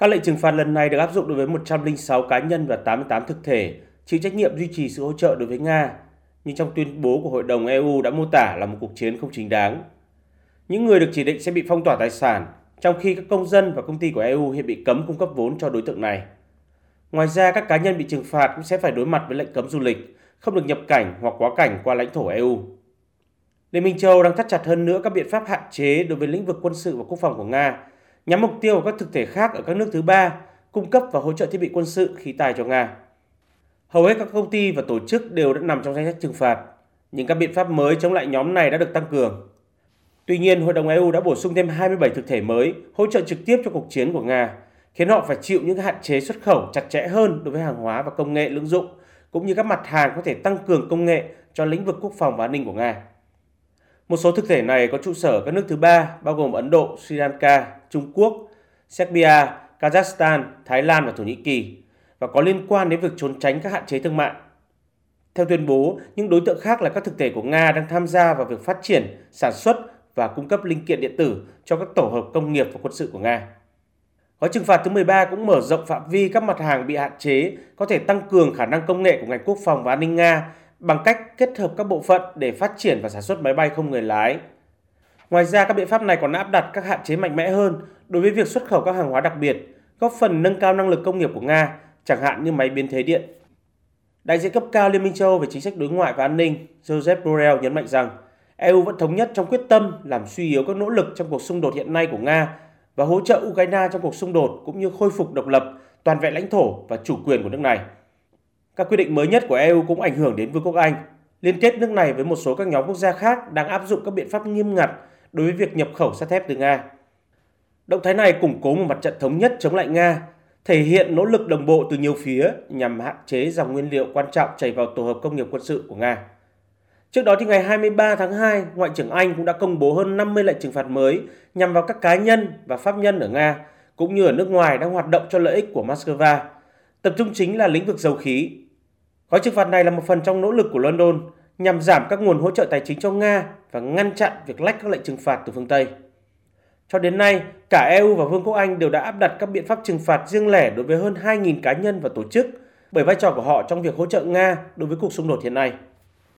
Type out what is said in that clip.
Các lệnh trừng phạt lần này được áp dụng đối với 106 cá nhân và 88 thực thể chịu trách nhiệm duy trì sự hỗ trợ đối với Nga, nhưng trong tuyên bố của Hội đồng EU đã mô tả là một cuộc chiến không chính đáng. Những người được chỉ định sẽ bị phong tỏa tài sản, trong khi các công dân và công ty của EU hiện bị cấm cung cấp vốn cho đối tượng này. Ngoài ra, các cá nhân bị trừng phạt cũng sẽ phải đối mặt với lệnh cấm du lịch, không được nhập cảnh hoặc quá cảnh qua lãnh thổ EU. Liên minh châu đang thắt chặt hơn nữa các biện pháp hạn chế đối với lĩnh vực quân sự và quốc phòng của Nga, nhắm mục tiêu vào các thực thể khác ở các nước thứ ba, cung cấp và hỗ trợ thiết bị quân sự khí tài cho Nga. Hầu hết các công ty và tổ chức đều đã nằm trong danh sách trừng phạt, nhưng các biện pháp mới chống lại nhóm này đã được tăng cường. Tuy nhiên, Hội đồng EU đã bổ sung thêm 27 thực thể mới hỗ trợ trực tiếp cho cuộc chiến của Nga, khiến họ phải chịu những hạn chế xuất khẩu chặt chẽ hơn đối với hàng hóa và công nghệ lưỡng dụng, cũng như các mặt hàng có thể tăng cường công nghệ cho lĩnh vực quốc phòng và an ninh của Nga. Một số thực thể này có trụ sở các nước thứ ba bao gồm Ấn Độ, Sri Lanka, Trung Quốc, Serbia, Kazakhstan, Thái Lan và Thổ Nhĩ Kỳ và có liên quan đến việc trốn tránh các hạn chế thương mại. Theo tuyên bố, những đối tượng khác là các thực thể của Nga đang tham gia vào việc phát triển, sản xuất và cung cấp linh kiện điện tử cho các tổ hợp công nghiệp và quân sự của Nga. Gói trừng phạt thứ 13 cũng mở rộng phạm vi các mặt hàng bị hạn chế, có thể tăng cường khả năng công nghệ của ngành quốc phòng và an ninh Nga bằng cách kết hợp các bộ phận để phát triển và sản xuất máy bay không người lái. Ngoài ra, các biện pháp này còn áp đặt các hạn chế mạnh mẽ hơn đối với việc xuất khẩu các hàng hóa đặc biệt, góp phần nâng cao năng lực công nghiệp của Nga, chẳng hạn như máy biến thế điện. Đại diện cấp cao Liên minh châu Âu về chính sách đối ngoại và an ninh Joseph Borrell nhấn mạnh rằng EU vẫn thống nhất trong quyết tâm làm suy yếu các nỗ lực trong cuộc xung đột hiện nay của Nga và hỗ trợ Ukraine trong cuộc xung đột cũng như khôi phục độc lập, toàn vẹn lãnh thổ và chủ quyền của nước này. Các quy định mới nhất của EU cũng ảnh hưởng đến Vương quốc Anh, liên kết nước này với một số các nhóm quốc gia khác đang áp dụng các biện pháp nghiêm ngặt đối với việc nhập khẩu sắt thép từ Nga. Động thái này củng cố một mặt trận thống nhất chống lại Nga, thể hiện nỗ lực đồng bộ từ nhiều phía nhằm hạn chế dòng nguyên liệu quan trọng chảy vào tổ hợp công nghiệp quân sự của Nga. Trước đó thì ngày 23 tháng 2, Ngoại trưởng Anh cũng đã công bố hơn 50 lệnh trừng phạt mới nhằm vào các cá nhân và pháp nhân ở Nga cũng như ở nước ngoài đang hoạt động cho lợi ích của Moscow, tập trung chính là lĩnh vực dầu khí. Gói trừng phạt này là một phần trong nỗ lực của London nhằm giảm các nguồn hỗ trợ tài chính cho Nga và ngăn chặn việc lách các lệnh trừng phạt từ phương Tây. Cho đến nay, cả EU và Vương quốc Anh đều đã áp đặt các biện pháp trừng phạt riêng lẻ đối với hơn 2.000 cá nhân và tổ chức bởi vai trò của họ trong việc hỗ trợ Nga đối với cuộc xung đột hiện nay.